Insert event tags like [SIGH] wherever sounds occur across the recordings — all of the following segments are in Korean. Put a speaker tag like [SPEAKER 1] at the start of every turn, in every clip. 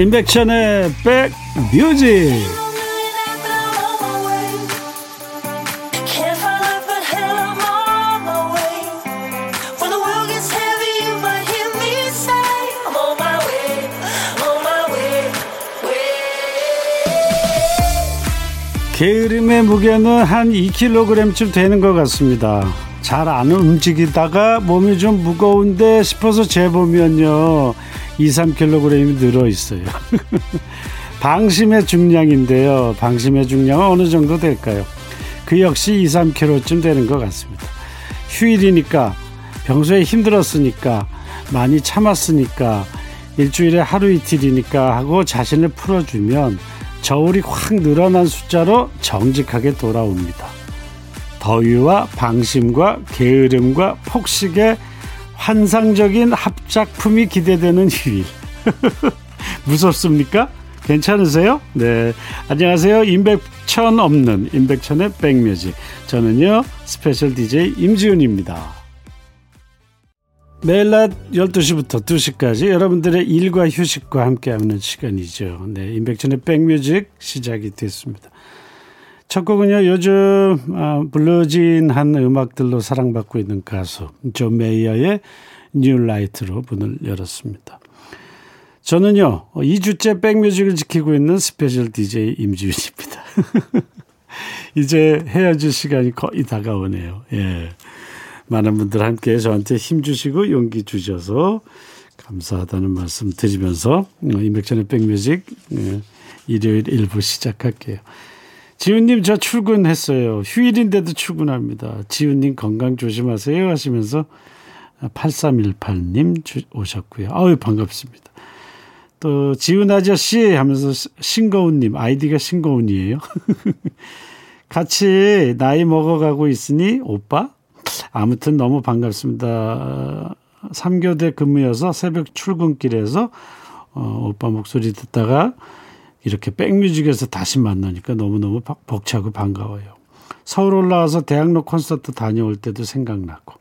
[SPEAKER 1] 임백천의 백뮤직 게으름의 무게는 한 2kg쯤 되는 것 같습니다. 잘 안 움직이다가 몸이 좀 무거운데 싶어서 재보면요. 2, 3kg이 늘어 있어요. [LAUGHS] 방심의 중량인데요. 방심의 중량은 어느 정도 될까요? 그 역시 2, 3kg쯤 되는 것 같습니다. 휴일이니까, 평소에 힘들었으니까, 많이 참았으니까, 일주일에 하루 이틀이니까 하고 자신을 풀어주면 저울이 확 늘어난 숫자로 정직하게 돌아옵니다. 더위와 방심과 게으름과 폭식의 환상적인 합작품이 기대되는 휴일. [LAUGHS] 무섭습니까? 괜찮으세요? 네. 안녕하세요. 임백천 없는 임백천의 백뮤직. 저는요, special DJ 임지훈입니다. 매일 낮 12시부터 2시까지 여러분들의 일과 휴식과 함께하는 시간이죠. 네. 임백천의 백뮤직 시작이 됐습니다. 첫 곡은요, 요즘 아, bluesy한 음악들로 사랑받고 있는 가수 존 메이어의 New Light로 문을 열었습니다. 저는요, 2주째 백뮤직을 지키고 있는 special DJ 임지훈입니다. [LAUGHS] 이제 헤어질 시간이 거의 다가오네요. 예. 많은 분들 함께 저한테 힘 주시고 용기 주셔서 감사하다는 말씀 드리면서 임백천의 백뮤직 예, 일요일 일부 시작할게요. 지훈님 저 출근했어요. 휴일인데도 출근합니다. 지훈님 건강 조심하세요 하시면서 8318님 오셨고요. 아유 반갑습니다. 또 지훈 아저씨 하면서 신거운님 아이디가 신거운이에요. [LAUGHS] 같이 나이 먹어가고 있으니 오빠 아무튼 너무 반갑습니다. 3교대 근무여서 새벽 출근길에서 어, 오빠 목소리 듣다가 이렇게 백뮤직에서 다시 만나니까 너무너무 벅차고 반가워요. 서울 올라와서 대학로 콘서트 다녀올 때도 생각나고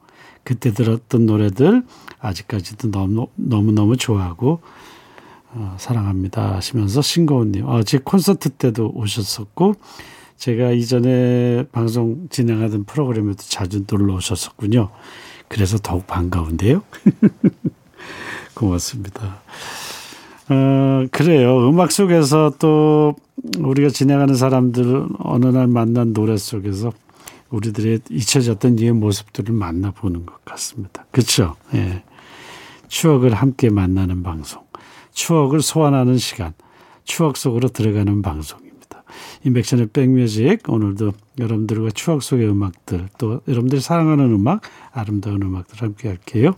[SPEAKER 1] 그때 들었던 노래들 아직까지도 너무 너무너무 좋아하고 어, 사랑합니다 하시면서 신고은님 어, 제 콘서트 때도 오셨었고 제가 이전에 방송 진행하던 프로그램에도 자주 놀러 오셨었군요. 그래서 더욱 반가운데요. [LAUGHS] 고맙습니다. 어, 그래요. 음악 속에서 또 우리가 진행하는 사람들 어느 날 만난 노래 속에서 우리들의 잊혀졌던 이의 모습들을 만나보는 것 같습니다. 그렇죠? 예. 추억을 함께 만나는 방송. 추억을 소환하는 시간. 추억 속으로 들어가는 방송입니다. 인백션의 백뮤직 오늘도 여러분들과 추억 속의 음악들 또 여러분들이 사랑하는 음악 아름다운 음악들 함께 할게요.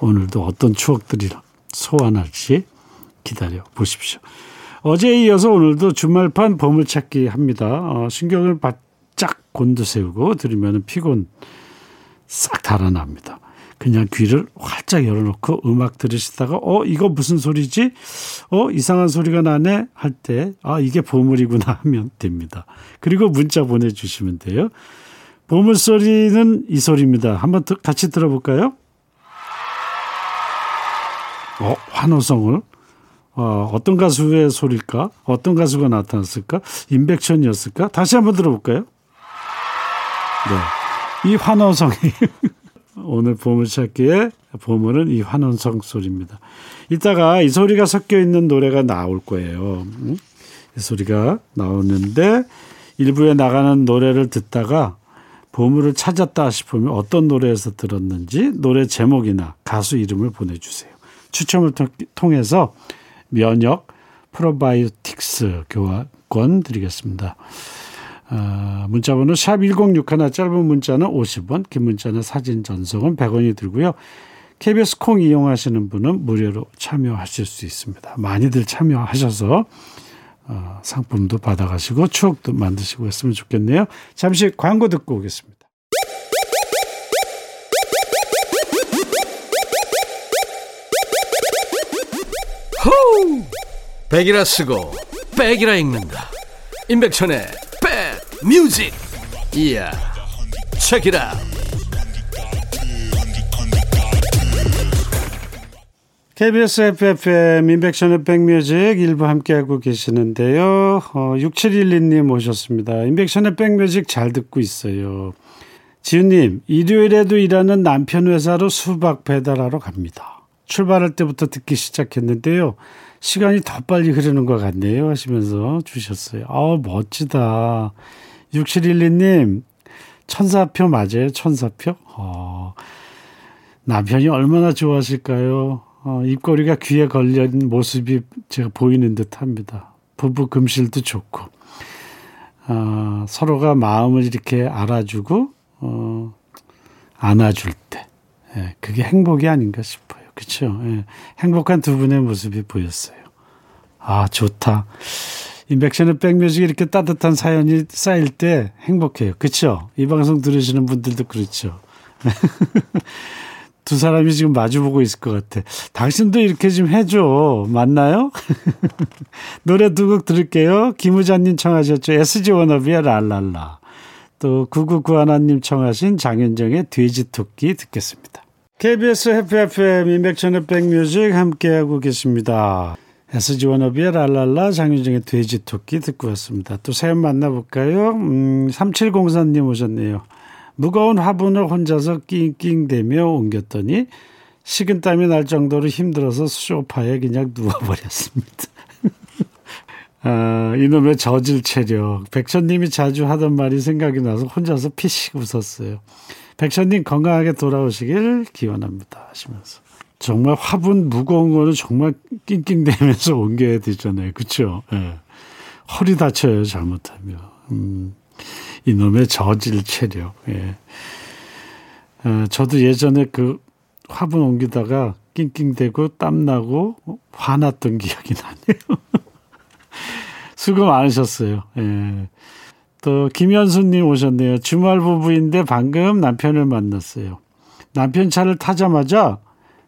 [SPEAKER 1] 오늘도 어떤 추억들이 소환할지 기다려 보십시오. 어제에 이어서 오늘도 주말판 보물찾기 합니다. 어, 신경을 바짝 곤두세우고 들으면 피곤 싹 달아납니다. 그냥 귀를 활짝 열어놓고 음악 들으시다가 어 이거 무슨 소리지? 어 이상한 소리가 나네 할 때 아 이게 보물이구나 [LAUGHS] 하면 됩니다. 그리고 문자 보내주시면 돼요. 보물 소리는 이 소리입니다. 한번 같이 들어볼까요? 어 환호성을 어, 어떤 가수의 소리일까? 어떤 가수가 나타났을까? 임백천이었을까? 다시 한번 들어볼까요? 네. 이 환호성이 [LAUGHS] 오늘 보물찾기의 보물은 이 환원성 소리입니다. 이따가 이 소리가 섞여 있는 노래가 나올 거예요. 이 소리가 나오는데 일부에 나가는 노래를 듣다가 보물을 찾았다 싶으면 어떤 노래에서 들었는지 노래 제목이나 가수 이름을 보내주세요. 추첨을 통해서 면역 프로바이오틱스 교환권 드리겠습니다. 어, 문자번호 샵 1061, 짧은 문자는 50원, 긴 문자는 사진 전송은 100원이 들고요. KBS 콩 이용하시는 분은 무료로 참여하실 수 있습니다. 많이들 참여하셔서 어, 상품도 받아가시고 추억도 만드시고 했으면 좋겠네요. 잠시 광고 듣고 오겠습니다.
[SPEAKER 2] 백이라 쓰고 백이라 읽는다. 임백천의 백 뮤직. 이야. 책이라.
[SPEAKER 1] KBS 해피 FM 임백천의 백뮤직 일부 함께하고 계시는데요. 어, 6712님 오셨습니다. 임백천의 백뮤직 잘 듣고 있어요. 지훈님, 일요일에도 일하는 남편 회사로 수박 배달하러 갑니다. 출발할 때부터 듣기 시작했는데요. 시간이 더 빨리 흐르는 것 같네요. 하시면서 주셨어요. 아우, 멋지다. 6712님, 천사표 맞아요? 천사표? 어, 남편이 얼마나 좋아하실까요? 어, 입꼬리가 귀에 걸린 모습이 제가 보이는 듯 합니다. 부부 금실도 좋고, 어, 서로가 마음을 이렇게 알아주고, 어, 안아줄 때. 예, 그게 행복이 아닌가 싶어요. 그쵸? 예, 행복한 두 분의 모습이 보였어요. 아, 좋다. 인백션의 백뮤직이 이렇게 따뜻한 사연이 쌓일 때 행복해요. 그쵸? 이 방송 들으시는 분들도 그렇죠. [LAUGHS] 두 사람이 지금 마주보고 있을 것 같아. 당신도 이렇게 좀 해줘. 맞나요? [LAUGHS] 노래 두 곡 들을게요. 김우자님 청하셨죠. SG 워너비의 랄랄라. 또 9991님 청하신 장윤정의 돼지토끼 듣겠습니다. KBS 해피 FM 인백천의 백뮤직 함께하고 계십니다. SG 워너비의 랄랄라 장윤정의 돼지토끼 듣고 왔습니다. 또 사연 만나볼까요? 음, 3704님 오셨네요. 무거운 화분을 혼자서 낑낑대며 옮겼더니 식은땀이 날 정도로 힘들어서 소파에 그냥 누워버렸습니다. [LAUGHS] 아, 이놈의 저질 체력. 백천님이 자주 하던 말이 생각이 나서 혼자서 피식 웃었어요. 백천님 건강하게 돌아오시길 기원합니다. 하시면서. 정말 화분 무거운 거는 정말 낑낑대면서 옮겨야 되잖아요. 그쵸? 예. 허리 다쳐요, 잘못하면. 음. 이놈의 저질 체력. 예. 어, 저도 예전에 그 화분 옮기다가 낑낑대고 땀나고 화났던 기억이 나네요. [LAUGHS] 수고 많으셨어요. 예. 또 김현수님 오셨네요. 주말 부부인데 방금 남편을 만났어요. 남편 차를 타자마자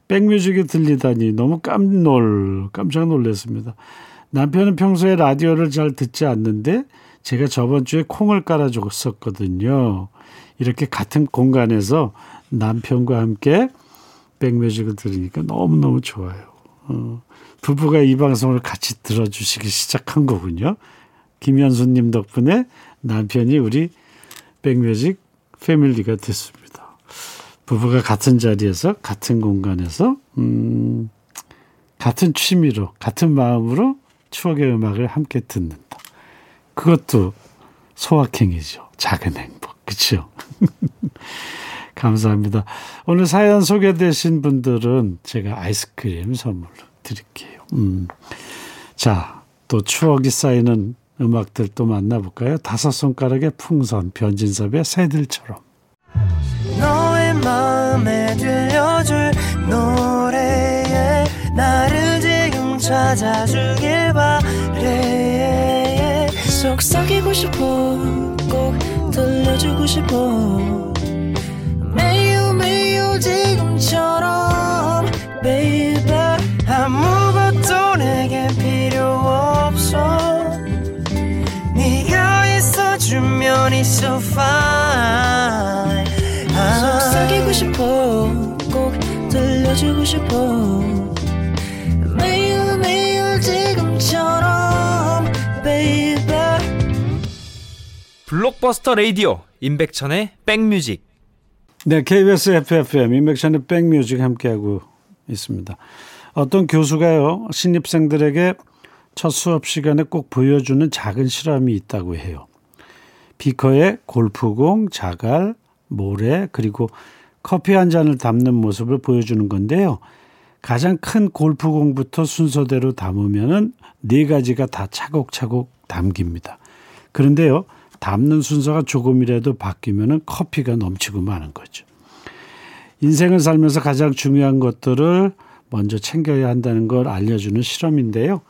[SPEAKER 1] 백뮤직이 들리다니 너무 깜놀 깜짝 놀랐습니다. 남편은 평소에 라디오를 잘 듣지 않는데 제가 저번 주에 콩을 깔아줬었거든요. 이렇게 같은 공간에서 남편과 함께 백뮤직을 들으니까 너무너무 좋아요. 어, 부부가 이 방송을 같이 들어주시기 시작한 거군요. 김현수님 덕분에 남편이 우리 백뮤직 패밀리가 됐습니다. 부부가 같은 자리에서 같은 공간에서 음, 같은 취미로 같은 마음으로 추억의 음악을 함께 듣는다. 그것도 소확행이죠. 작은 행복. 그렇죠? [LAUGHS] 감사합니다. 오늘 사연 소개되신 분들은 제가 아이스크림 선물로 드릴게요. 음. 자, 또 추억이 쌓이는 음악들 또 만나볼까요? 다섯 손가락의 풍선, 변진섭의 새들처럼. 너의 마음에 들려줄 노래에 나를 지금 찾아주길 바래 속삭이고 싶어 꼭 들려주고 싶어 매우 매우 지금처럼 baby 아무 있어주면 있어 fine. 속삭이고 싶어 꼭 들려주고 싶어. 매일 매일 지금처럼 baby.
[SPEAKER 3] 블록버스터 레이디오 임백천의 백뮤직.
[SPEAKER 1] 네, KBS FFM 인백션의 백뮤직 함께하고 있습니다. 어떤 교수가요 신입생들에게 첫 수업 시간에 꼭 보여주는 작은 실험이 있다고 해요. 비커에 골프공, 자갈, 모래 그리고 커피 한 잔을 담는 모습을 보여주는 건데요. 가장 큰 골프공부터 순서대로 담으면은 네 가지가 다 차곡차곡 담깁니다. 그런데요, 담는 순서가 조금이라도 바뀌면은 커피가 넘치고 마는 거죠. 인생을 살면서 가장 중요한 것들을 먼저 챙겨야 한다는 걸 알려주는 실험인데요.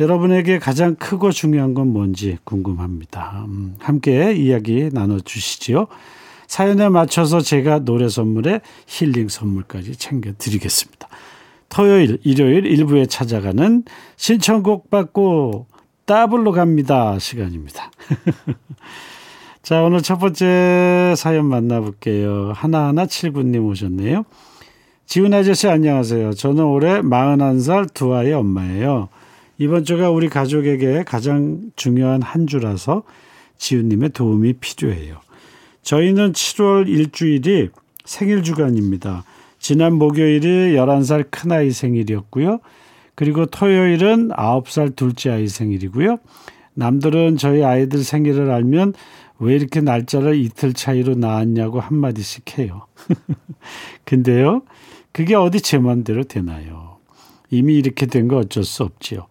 [SPEAKER 1] 여러분에게 가장 크고 중요한 건 뭔지 궁금합니다. 음, 함께 이야기 나눠주시지요. 사연에 맞춰서 제가 노래 선물에 힐링 선물까지 챙겨드리겠습니다. 토요일, 일요일 일부에 찾아가는 신청곡 받고 더블로 갑니다 시간입니다. [LAUGHS] 자, 오늘 첫 번째 사연 만나볼게요. 하나하나 칠구님 오셨네요. 지훈 아저씨 안녕하세요. 저는 올해 41살 두 아이 엄마예요. 이번 주가 우리 가족에게 가장 중요한 한 주라서 지훈님의 도움이 필요해요. 저희는 7월 일주일이 생일 주간입니다. 지난 목요일이 11살 큰아이 생일이었고요. 그리고 토요일은 9살 둘째 아이 생일이고요. 남들은 저희 아이들 생일을 알면 왜 이렇게 날짜를 이틀 차이로 나왔냐고 한마디씩 해요. [LAUGHS] 근데요, 그게 어디 제 맘대로 되나요? 이미 이렇게 된 거 어쩔 수 없지요.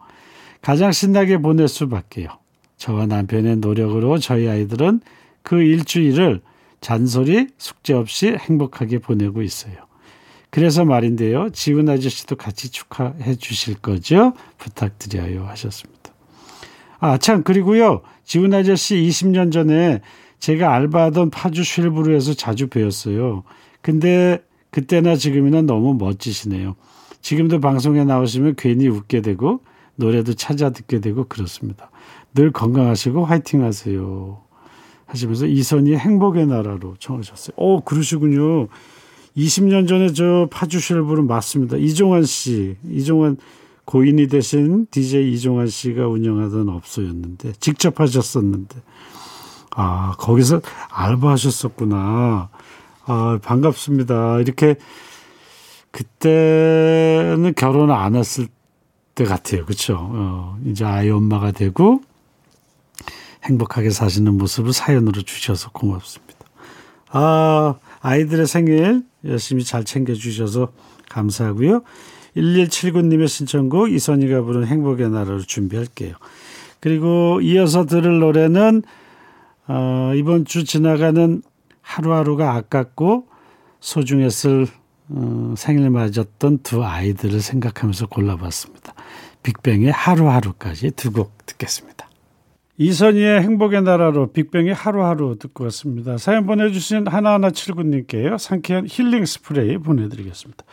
[SPEAKER 1] 가장 신나게 보낼 수밖에요. 저와 남편의 노력으로 저희 아이들은 그 일주일을 잔소리, 숙제 없이 행복하게 보내고 있어요. 그래서 말인데요. 지훈 아저씨도 같이 축하해 주실 거죠? 부탁드려요. 하셨습니다. 아, 참, 그리고요. 지훈 아저씨 20년 전에 제가 알바하던 파주 쉘브루에서 자주 배웠어요. 근데 그때나 지금이나 너무 멋지시네요. 지금도 방송에 나오시면 괜히 웃게 되고 노래도 찾아 듣게 되고 그렇습니다. 늘 건강하시고 화이팅 하세요. 하시면서 이선희 행복의 나라로 청하셨어요. 오, 그러시군요. 20년 전에 저 파주 쉘브루 맞습니다. 이종환 씨. 이종환 고인이 되신 DJ 이종환 씨가 운영하던 업소였는데 직접 하셨었는데 아 거기서 알바하셨었구나. 아 반갑습니다. 이렇게 그때는 결혼 안 했을 때 같아요. 그렇죠? 어, 이제 아이 엄마가 되고 행복하게 사시는 모습을 사연으로 주셔서 고맙습니다. 아 아이들의 생일 열심히 잘 챙겨주셔서 감사하고요. 1179님의 신청곡 이선희가 부른 행복의 나라를 준비할게요. 그리고 이어서 들을 노래는 어, 이번 주 지나가는 하루하루가 아깝고 소중했을 어, 생일 맞았던 두 아이들을 생각하면서 골라봤습니다. 빅뱅의 하루하루까지 두 곡 듣겠습니다. 이선희의 행복의 나라로 빅뱅의 하루하루 듣고 왔습니다. 사연 보내주신 하나하나 79님께요. 상쾌한 힐링 스프레이 보내드리겠습니다.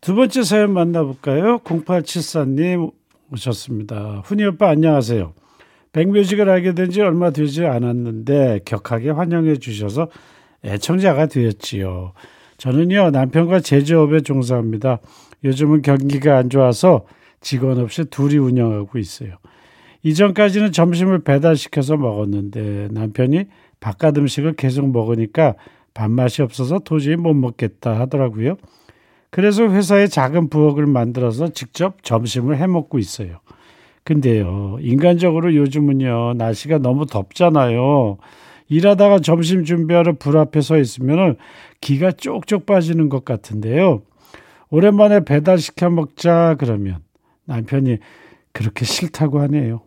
[SPEAKER 1] 두 번째 사연 만나볼까요? 0874님 오셨습니다. 훈이 오빠 안녕하세요. 백뮤직을 알게 된 지 얼마 되지 않았는데 격하게 환영해 주셔서 애청자가 되었지요. 저는요 남편과 제조업에 종사합니다. 요즘은 경기가 안 좋아서 직원 없이 둘이 운영하고 있어요. 이전까지는 점심을 배달시켜서 먹었는데 남편이 바깥 음식을 계속 먹으니까 밥맛이 없어서 도저히 못 먹겠다 하더라고요. 그래서 회사에 작은 부엌을 만들어서 직접 점심을 해 먹고 있어요. 근데요, 인간적으로 요즘은요, 날씨가 너무 덥잖아요. 일하다가 점심 준비하러 불 앞에 서 있으면 기가 쪽쪽 빠지는 것 같은데요. 오랜만에 배달시켜 먹자 그러면 남편이 그렇게 싫다고 하네요.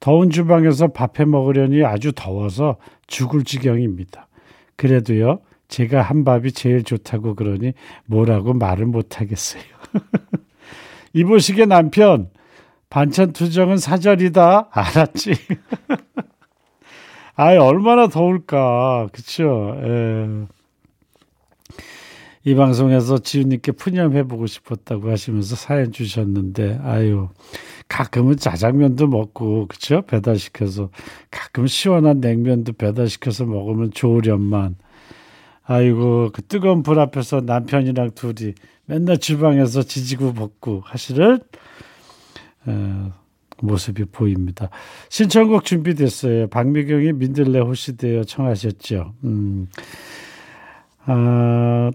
[SPEAKER 1] 더운 주방에서 밥해 먹으려니 아주 더워서 죽을 지경입니다. 그래도요, 제가 한 밥이 제일 좋다고 그러니 뭐라고 말을 못 하겠어요. [LAUGHS] 이보시게 남편, 반찬 투정은 사절이다. 알았지? [LAUGHS] 아이, 얼마나 더울까. 그쵸? 에. 이 방송에서 지훈님께 푸념해보고 싶었다고 하시면서 사연 주셨는데, 아유, 가끔은 짜장면도 먹고, 그쵸? 배달시켜서. 가끔 시원한 냉면도 배달시켜서 먹으면 좋으련만. 아이고 그 뜨거운 불 앞에서 남편이랑 둘이 맨날 주방에서 지지고 볶고 하시는 어, 모습이 보입니다. 신청곡 준비됐어요. 박미경이 민들레 호시되어 청하셨죠. 음. 아,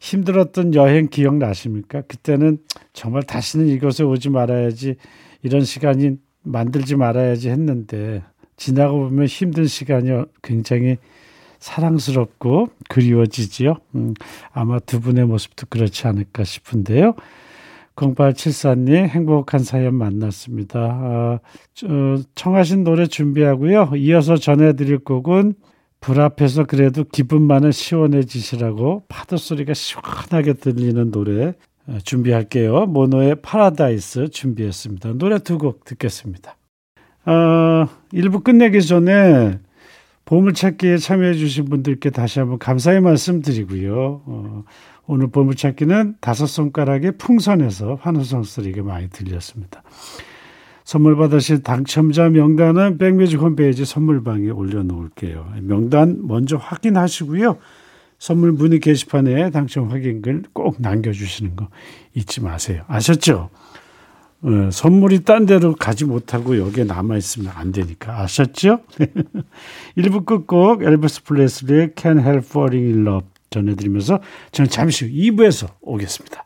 [SPEAKER 1] 힘들었던 여행 기억나십니까? 그때는 정말 다시는 이곳에 오지 말아야지 이런 시간이 만들지 말아야지 했는데 지나고 보면 힘든 시간이 굉장히 사랑스럽고 그리워지지요. 음, 아마 두 분의 모습도 그렇지 않을까 싶은데요. 0874님 행복한 사연 만났습니다. 아, 청하신 노래 준비하고요. 이어서 전해드릴 곡은 불 앞에서 그래도 기분만은 시원해지시라고 파도 소리가 시원하게 들리는 노래 아, 준비할게요. 모노의 파라다이스 준비했습니다. 노래 두 곡 듣겠습니다. 어, 일부 끝내기 전에 보물찾기에 참여해 주신 분들께 다시 한번 감사의 말씀 드리고요. 어, 오늘 보물찾기는 다섯 손가락의 풍선에서 환호성 소리가 많이 들렸습니다. 선물 받으실 당첨자 명단은 백뮤직 홈페이지 선물방에 올려놓을게요. 명단 먼저 확인하시고요. 선물 문의 게시판에 당첨 확인글 꼭 남겨주시는 거 잊지 마세요. 아셨죠? 어, 선물이 딴 데로 가지 못하고 여기에 남아있으면 안 되니까. 아셨죠? [LAUGHS] 1부 끝곡 엘버스 플레스리의 Can't Help Falling in Love 전해드리면서 저는 잠시 후 2부에서 오겠습니다.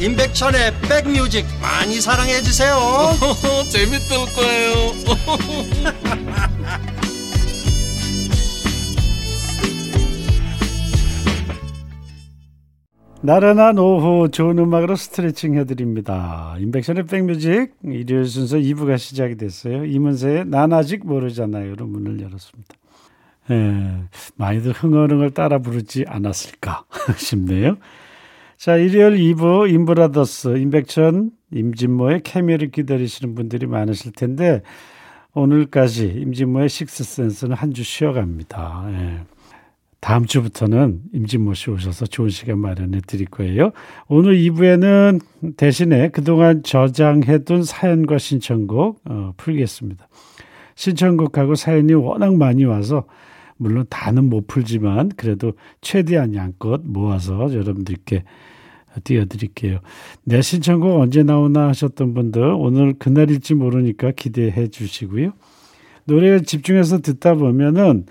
[SPEAKER 4] 임백천의 백뮤직 많이 사랑해 주세요 [LAUGHS]
[SPEAKER 2] 재밌을 거예요 [LAUGHS]
[SPEAKER 1] 나른한 오후 좋은 음악으로 스트레칭 해드립니다. 인백션의 백뮤직 일요일 순서 2부가 시작이 됐어요. 이문세의 난 아직 모르잖아요로 문을 열었습니다. 예, 많이들 흥얼흥얼 따라 부르지 않았을까 [LAUGHS] 싶네요. 자, 일요일 2부 인브라더스 임백천, 임진모의 케미를 기다리시는 분들이 많으실 텐데 오늘까지 임진모의 식스센스는 한 주 쉬어갑니다. 예. 다음 주부터는 임진모 씨 오셔서 좋은 시간 마련해 드릴 거예요. 오늘 2부에는 대신에 그동안 저장해둔 사연과 신청곡 어, 풀겠습니다. 신청곡하고 사연이 워낙 많이 와서 물론 다는 못 풀지만 그래도 최대한 양껏 모아서 여러분들께 띄워드릴게요. 내 신청곡 언제 나오나 하셨던 분들 오늘 그날일지 모르니까 기대해 주시고요. 노래에 집중해서 듣다 보면은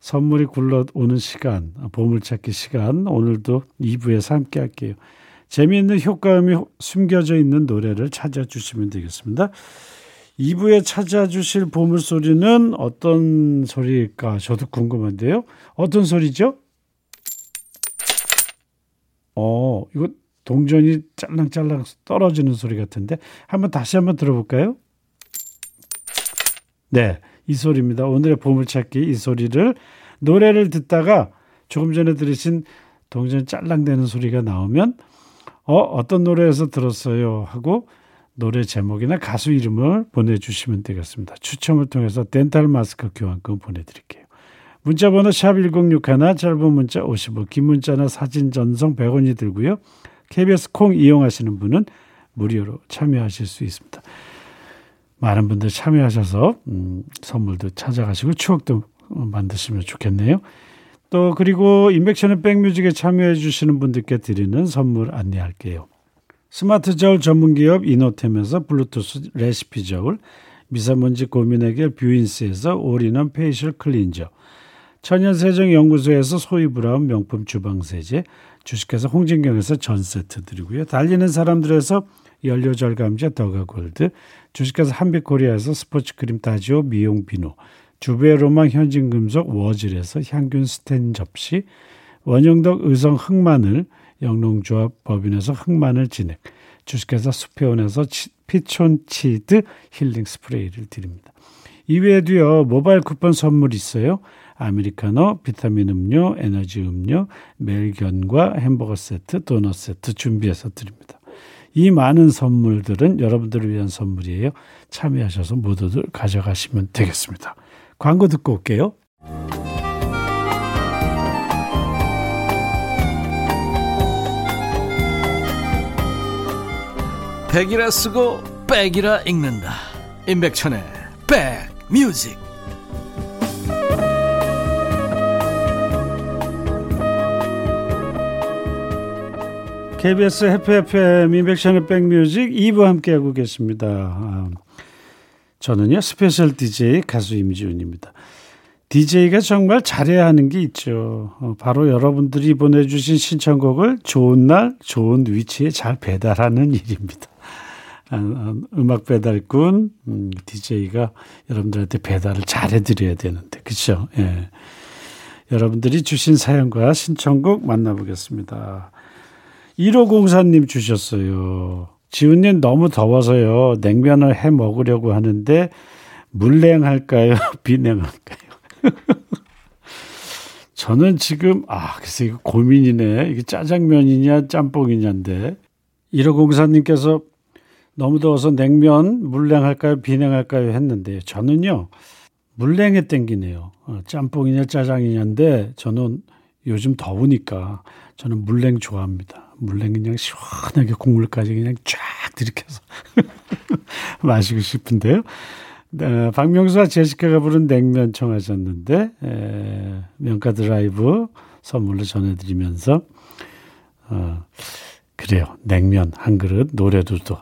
[SPEAKER 1] 선물이 굴러오는 시간, 보물찾기 시간, 오늘도 2부에서 함께 할게요. 재미있는 효과음이 숨겨져 있는 노래를 찾아주시면 되겠습니다. 2부에 찾아주실 보물소리는 어떤 소리일까? 저도 궁금한데요. 어떤 소리죠? 어, 이거 동전이 짤랑짤랑 떨어지는 소리 같은데 한번 다시 한번 들어볼까요? 네, 이 소리입니다. 오늘의 보물찾기 이 소리를 노래를 듣다가 조금 전에 들으신 동전 짤랑대는 소리가 나오면 어 어떤 노래에서 들었어요 하고 노래 제목이나 가수 이름을 보내주시면 되겠습니다. 추첨을 통해서 덴탈 마스크 교환권 보내드릴게요. 문자 번호 샵 1061, 짧은 문자 50원, 긴 문자나 사진 전송 100원이 들고요. KBS 콩 이용하시는 분은 무료로 참여하실 수 있습니다. 많은 분들 참여하셔서 음, 선물도 찾아가시고 추억도 만드시면 좋겠네요. 또 그리고 인백션의 백뮤직에 참여해 주시는 분들께 드리는 선물 안내할게요. 스마트 저울 전문기업 이노템에서 블루투스 레시피 저울, 미세먼지 고민 해결 뷰인스에서 all-in-one facial cleanser, 천연세정연구소에서 소이브라운 명품 주방세제, 주식회사 홍진경에서 전세트 드리고요. 달리는 사람들에서 연료절감제 더가골드, 주식회사 한빛코리아에서 스포츠크림 따지오 미용 비누, 주베로망 현진금속 워즐에서 항균 스텐 접시, 원형덕 의성 흑마늘, 영농조합 법인에서 흑마늘 진액, 주식회사 수페온에서 피촌치드 힐링 스프레이를 드립니다. 이외에도요, 모바일 쿠폰 선물 있어요. 아메리카노, 비타민 음료, 에너지 음료, 멜견과 햄버거 세트, 도넛 세트 준비해서 드립니다. 이 많은 선물들은 여러분들을 위한 선물이에요. 참여하셔서 모두들 가져가시면 되겠습니다. 광고 듣고 올게요.
[SPEAKER 2] 백이라 쓰고 백이라 읽는다 임백천의 백뮤직
[SPEAKER 1] KBS 해피 FM 임백천의 백뮤직 2부 함께하고 계십니다. 아, 저는요 special DJ 가수 임지훈입니다. DJ가 정말 잘해야 하는 게 있죠. 어, 바로 여러분들이 보내주신 신청곡을 좋은 날, 좋은 위치에 잘 배달하는 일입니다. 아, 아, 음악 배달꾼, 음, DJ가 여러분들한테 배달을 잘 해드려야 되는데, 그죠? 예. 여러분들이 주신 사연과 신청곡 만나보겠습니다. 1504님 주셨어요. 지훈님 너무 더워서요. 냉면을 해 먹으려고 하는데 물냉할까요? [LAUGHS] 비냉할까요? [LAUGHS] 저는 지금 아 글쎄 이거 고민이네. 이게 짜장면이냐 짬뽕이냐인데 1호공사님께서 너무 더워서 냉면 물냉할까요 비냉할까요 했는데 저는요 물냉에 땡기네요. 어, 짬뽕이냐 짜장이냐인데 저는 요즘 더우니까 저는 물냉 좋아합니다. 물냉 그냥 시원하게 국물까지 그냥 쫙 들이켜서 [LAUGHS] 마시고 싶은데요. 네, 박명수와 제시카가 부른 냉면 청하셨는데 에, 명가 드라이브 선물로 전해드리면서 어, 그래요 냉면 한 그릇 노래도 또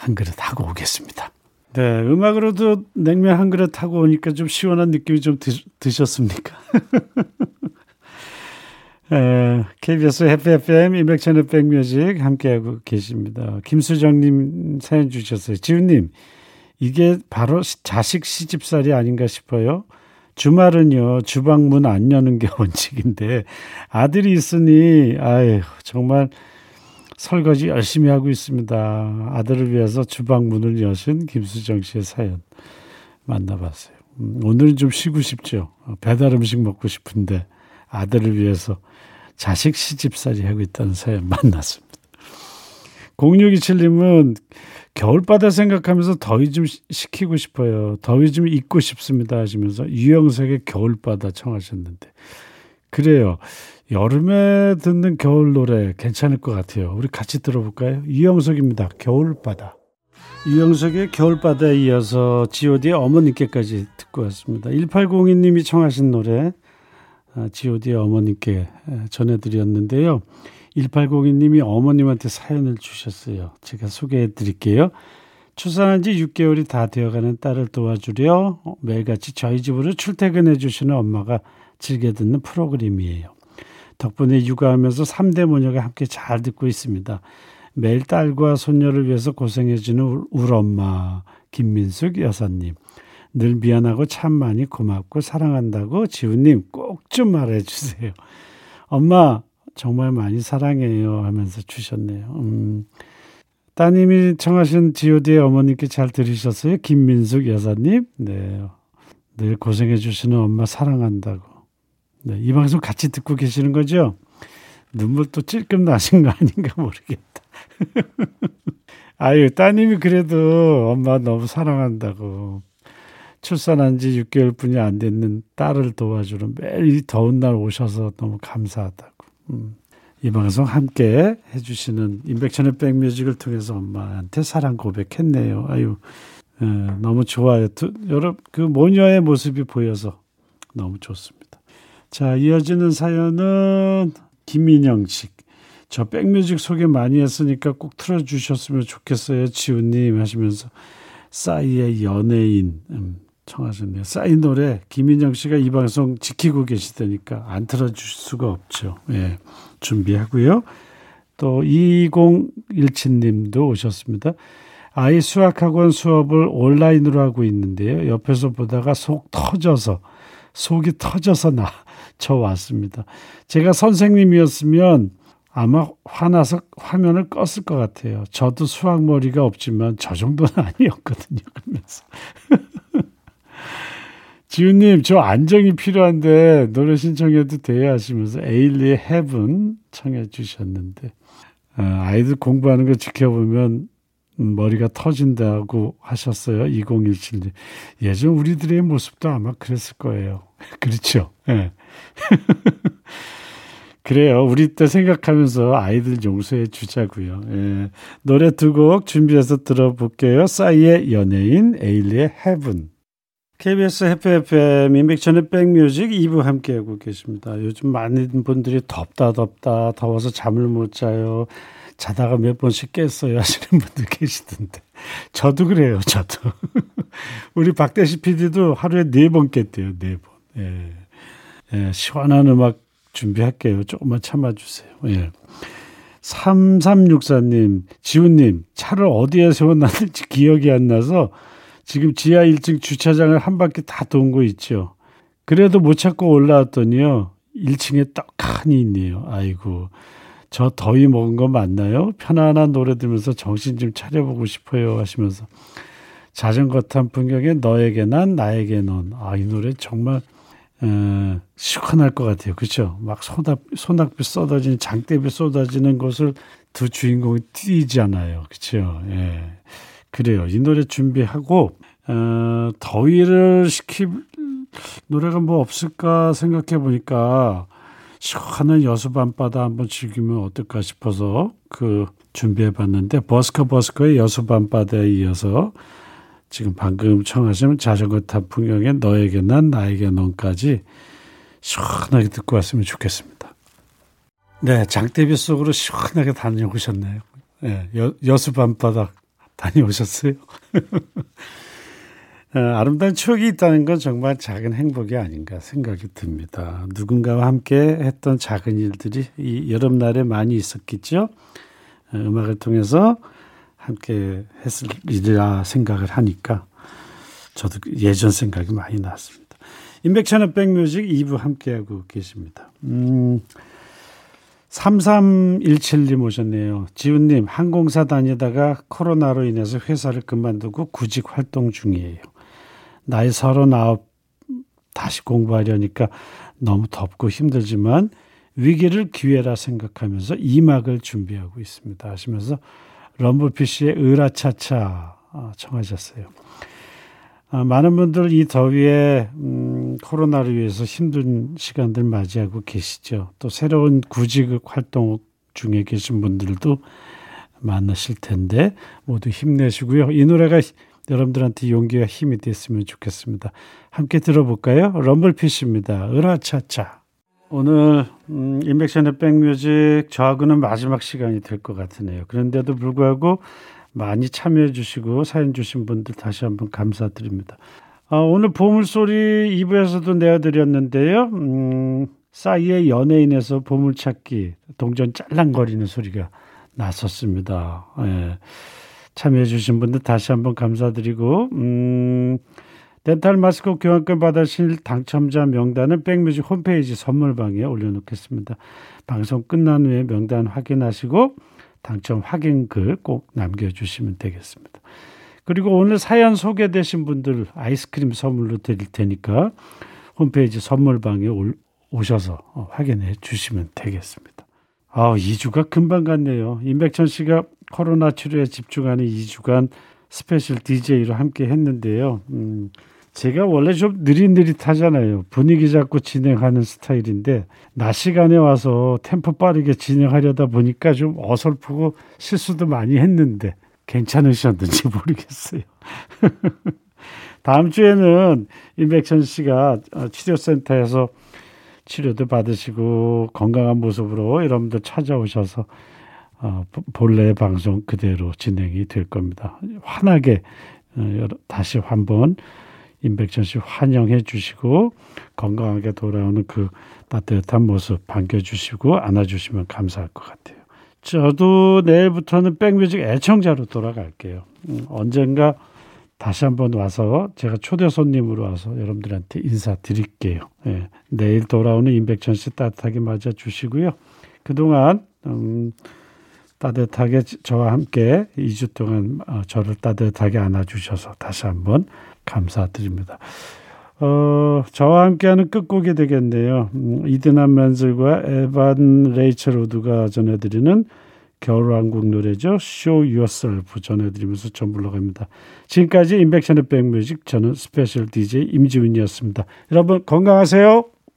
[SPEAKER 1] 한 그릇 하고 오겠습니다. 네 음악으로도 냉면 한 그릇 하고 오니까 좀 시원한 느낌이 좀 드, 드셨습니까? [LAUGHS] 에, KBS 해피 FM 임백천의 백뮤직 함께하고 계십니다. 김수정님 사연 주셨어요. 지훈님 이게 바로 자식 시집살이 아닌가 싶어요. 주말은요, 주방 문 안 여는 게 [LAUGHS] 원칙인데, 아들이 있으니, 아유, 정말 설거지 열심히 하고 있습니다. 아들을 위해서 주방 문을 여신 김수정 씨의 사연 만나봤어요. 음, 오늘은 좀 쉬고 싶죠. 배달 음식 먹고 싶은데, 아들을 위해서 자식 시집살이 하고 있다는 사연 만났습니다. 0627님은 겨울바다 생각하면서 더위 좀 식히고 싶어요. 더위 좀 잊고 싶습니다 하시면서 유영석의 겨울바다 청하셨는데 그래요. 여름에 듣는 겨울 노래 괜찮을 것 같아요. 우리 같이 들어볼까요? 유영석입니다. 겨울바다. 유영석의 겨울바다에 이어서 god의 어머님께까지 듣고 왔습니다. 1802님이 청하신 노래 god의 아, 어머님께 전해드렸는데요. 1802님이 어머님한테 사연을 주셨어요. 제가 소개해 드릴게요. 출산한 지 6개월이 다 되어가는 딸을 도와주려 매일같이 저희 집으로 출퇴근해 주시는 엄마가 즐겨 듣는 프로그램이에요. 덕분에 육아하면서 3대 모녀가 함께 잘 듣고 있습니다. 매일 딸과 손녀를 위해서 고생해주는 울 엄마 김민숙 여사님. 늘 미안하고 참 많이 고맙고 사랑한다고 지훈님 꼭 좀 말해주세요. 엄마 정말 많이 사랑해요 하면서 주셨네요. 음, 따님이 청하신 지오디의 어머님께 잘 들으셨어요? 김민숙 여사님. 네. 늘 고생해 주시는 엄마 사랑한다고. 네, 이 방송 같이 듣고 계시는 거죠? 눈물 또 찔끔 나신 거 아닌가 모르겠다. [LAUGHS] 아유, 따님이 그래도 엄마 너무 사랑한다고. 출산한 지 6개월 뿐이 안 됐는 딸을 도와주는 매일 이 더운 날 오셔서 너무 감사하다고. 음, 이 방송 함께 해주시는 임백천의 백뮤직을 통해서 엄마한테 사랑 고백했네요. 아유, 에, 너무 좋아요. 두, 여러 그 모녀의 모습이 보여서 너무 좋습니다. 자, 이어지는 사연은 김민영 씨. 저 백뮤직 소개 많이 했으니까 꼭 틀어주셨으면 좋겠어요. 지훈님 하시면서 싸이의 연예인 음, 청하셨네요. 쌓인 노래 김인정 씨가 이 방송 지키고 계시다니까 안 틀어줄 수가 없죠. 예, 준비하고요. 또 2017님도 오셨습니다. 아이 수학학원 수업을 온라인으로 하고 있는데요. 옆에서 보다가 속 터져서 속이 터져서 나저 왔습니다. 제가 선생님이었으면 아마 화나서 화면을 껐을 것 같아요. 저도 수학 머리가 없지만 저 정도는 [LAUGHS] 아니었거든요. 그러면서 [LAUGHS] 지훈님, 저 안정이 필요한데 노래 신청해도 돼요 하시면서 에일리의 헤븐 청해 주셨는데 어, 아이들 공부하는 거 지켜보면 머리가 터진다고 하셨어요. 2017년. 예전 우리들의 모습도 아마 그랬을 거예요. [LAUGHS] 그렇죠. 예. 네. [LAUGHS] 그래요. 우리 때 생각하면서 아이들 용서해 주자고요. 예. 노래 두 곡 준비해서 들어볼게요. 싸이의 연예인, 에일리의 헤븐. KBS 해피 FM 인백천의 백뮤직 2부 함께하고 계십니다. 요즘 많은 분들이 덥다 덥다 더워서 잠을 못 자요. 자다가 몇 번씩 깼어요 하시는 분들 계시던데 저도 그래요 저도 [LAUGHS] 우리 박대시 PD도 하루에 네 번 깼대요 네번 예. 예, 시원한 음악 준비할게요 조금만 참아주세요 예. 3364님 지훈님 차를 어디에 세워놨는지 기억이 안 나서 지금 지하 1층 주차장을 한 바퀴 다 돈 거 있죠. 그래도 못 찾고 올라왔더니요. 1층에 떡하니 있네요. 아이고. 저 더위 먹은 거 맞나요? 편안한 노래 들으면서 정신 좀 차려보고 싶어요. 하시면서 자전거 탄 풍경에 너에게 난 나에게 넌. 아, 이 노래 정말 에, 시원할 것 같아요. 그렇죠? 막 소낙, 소낙비 쏟아지는 장대비 쏟아지는 곳을 두 주인공이 뛰잖아요. 그렇죠? 예. 그래요. 이 노래 준비하고 어, 더위를 식힐 노래가 뭐 없을까 생각해 보니까 시원한 여수 밤바다 한번 즐기면 어떨까 싶어서 그 준비해 봤는데 버스커 버스커의 여수 밤바다에 이어서 지금 방금 청하신 자전거 탄 풍경에 너에게 난 나에게 넌까지 시원하게 듣고 왔으면 좋겠습니다. 네, 장대비 속으로 시원하게 다녀오셨네요. 네, 여, 여수 밤바다 다녀오셨어요? [LAUGHS] 어, 아름다운 추억이 있다는 건 정말 작은 행복이 아닌가 생각이 듭니다. 누군가와 함께 했던 작은 일들이 이 여름날에 많이 있었겠죠. 어, 음악을 통해서 함께 했을 일이라 생각을 하니까 저도 예전 생각이 많이 났습니다. 인백천의 백뮤직 2부 함께하고 계십니다. 음, 3317님 오셨네요. 지훈님, 항공사 다니다가 코로나로 인해서 회사를 그만두고 구직 활동 중이에요. 나이 서른아홉 다시 공부하려니까 너무 덥고 힘들지만 위기를 기회라 생각하면서 이막을 준비하고 있습니다. 하시면서 럼블피쉬의 으라차차 아, 청하셨어요. 아, 많은 분들 이 더위에 음, 코로나를 위해서 힘든 시간들 맞이하고 계시죠. 또 새로운 구직 활동 중에 계신 분들도 많으실 텐데 모두 힘내시고요. 이 노래가 여러분들한테 용기와 힘이 됐으면 좋겠습니다. 함께 들어볼까요? 럼블피쉬입니다. 으라차차. 오늘 음, 인백션의 백뮤직 저하고는 마지막 시간이 될 것 같으네요. 그런데도 불구하고 많이 참여해 주시고 사연 주신 분들 다시 한번 감사드립니다. 아, 오늘 보물소리 2부에서도 내어드렸는데요. 음, 싸이의 연예인에서 보물찾기 동전 짤랑거리는 소리가 났었습니다. 예. 참여해 주신 분들 다시 한번 감사드리고 음, 덴탈 마스크 교환권 받으실 당첨자 명단은 백뮤직 홈페이지 선물방에 올려놓겠습니다. 방송 끝난 후에 명단 확인하시고 당첨 확인 글 꼭 남겨주시면 되겠습니다. 그리고 오늘 사연 소개되신 분들 아이스크림 선물로 드릴 테니까 홈페이지 선물방에 오셔서 어, 확인해 주시면 되겠습니다. 아, 2주가 금방 갔네요. 임백천 씨가 코로나 치료에 집중하는 2주간 special DJ로 함께 했는데요. 음, 제가 원래 좀 느릿느릿하잖아요. 분위기 잡고 진행하는 스타일인데 낮 시간에 와서 템포 빠르게 진행하려다 보니까 좀 어설프고 실수도 많이 했는데 괜찮으셨는지 [LAUGHS] 모르겠어요. [LAUGHS] 다음 주에는 임백천 씨가 치료센터에서 치료도 받으시고 건강한 모습으로 여러분들 찾아오셔서 어, 본래 방송 그대로 진행이 될 겁니다. 환하게 어, 다시 한번 임백천 씨 환영해 주시고 건강하게 돌아오는 그 따뜻한 모습 반겨주시고 안아주시면 감사할 것 같아요. 저도 내일부터는 백뮤직 애청자로 돌아갈게요. 음, 언젠가 다시 한번 와서 제가 초대 손님으로 와서 여러분들한테 인사드릴게요. 예, 내일 돌아오는 임백천 씨 따뜻하게 맞아 주시고요. 그동안 음, 따뜻하게 저와 함께 2주 동안 어, 저를 따뜻하게 안아주셔서 다시 한번 감사드립니다. 어, 저와 함께하는 끝곡이 되겠네요. 음, 이드난 맨슬과 에반 레이첼 우드가 전해드리는 겨울왕국 노래죠. Show Yourself 전해드리면서 전 물러갑니다. 지금까지 임백천의 백뮤직 저는 special DJ 임지훈이었습니다. 여러분 건강하세요.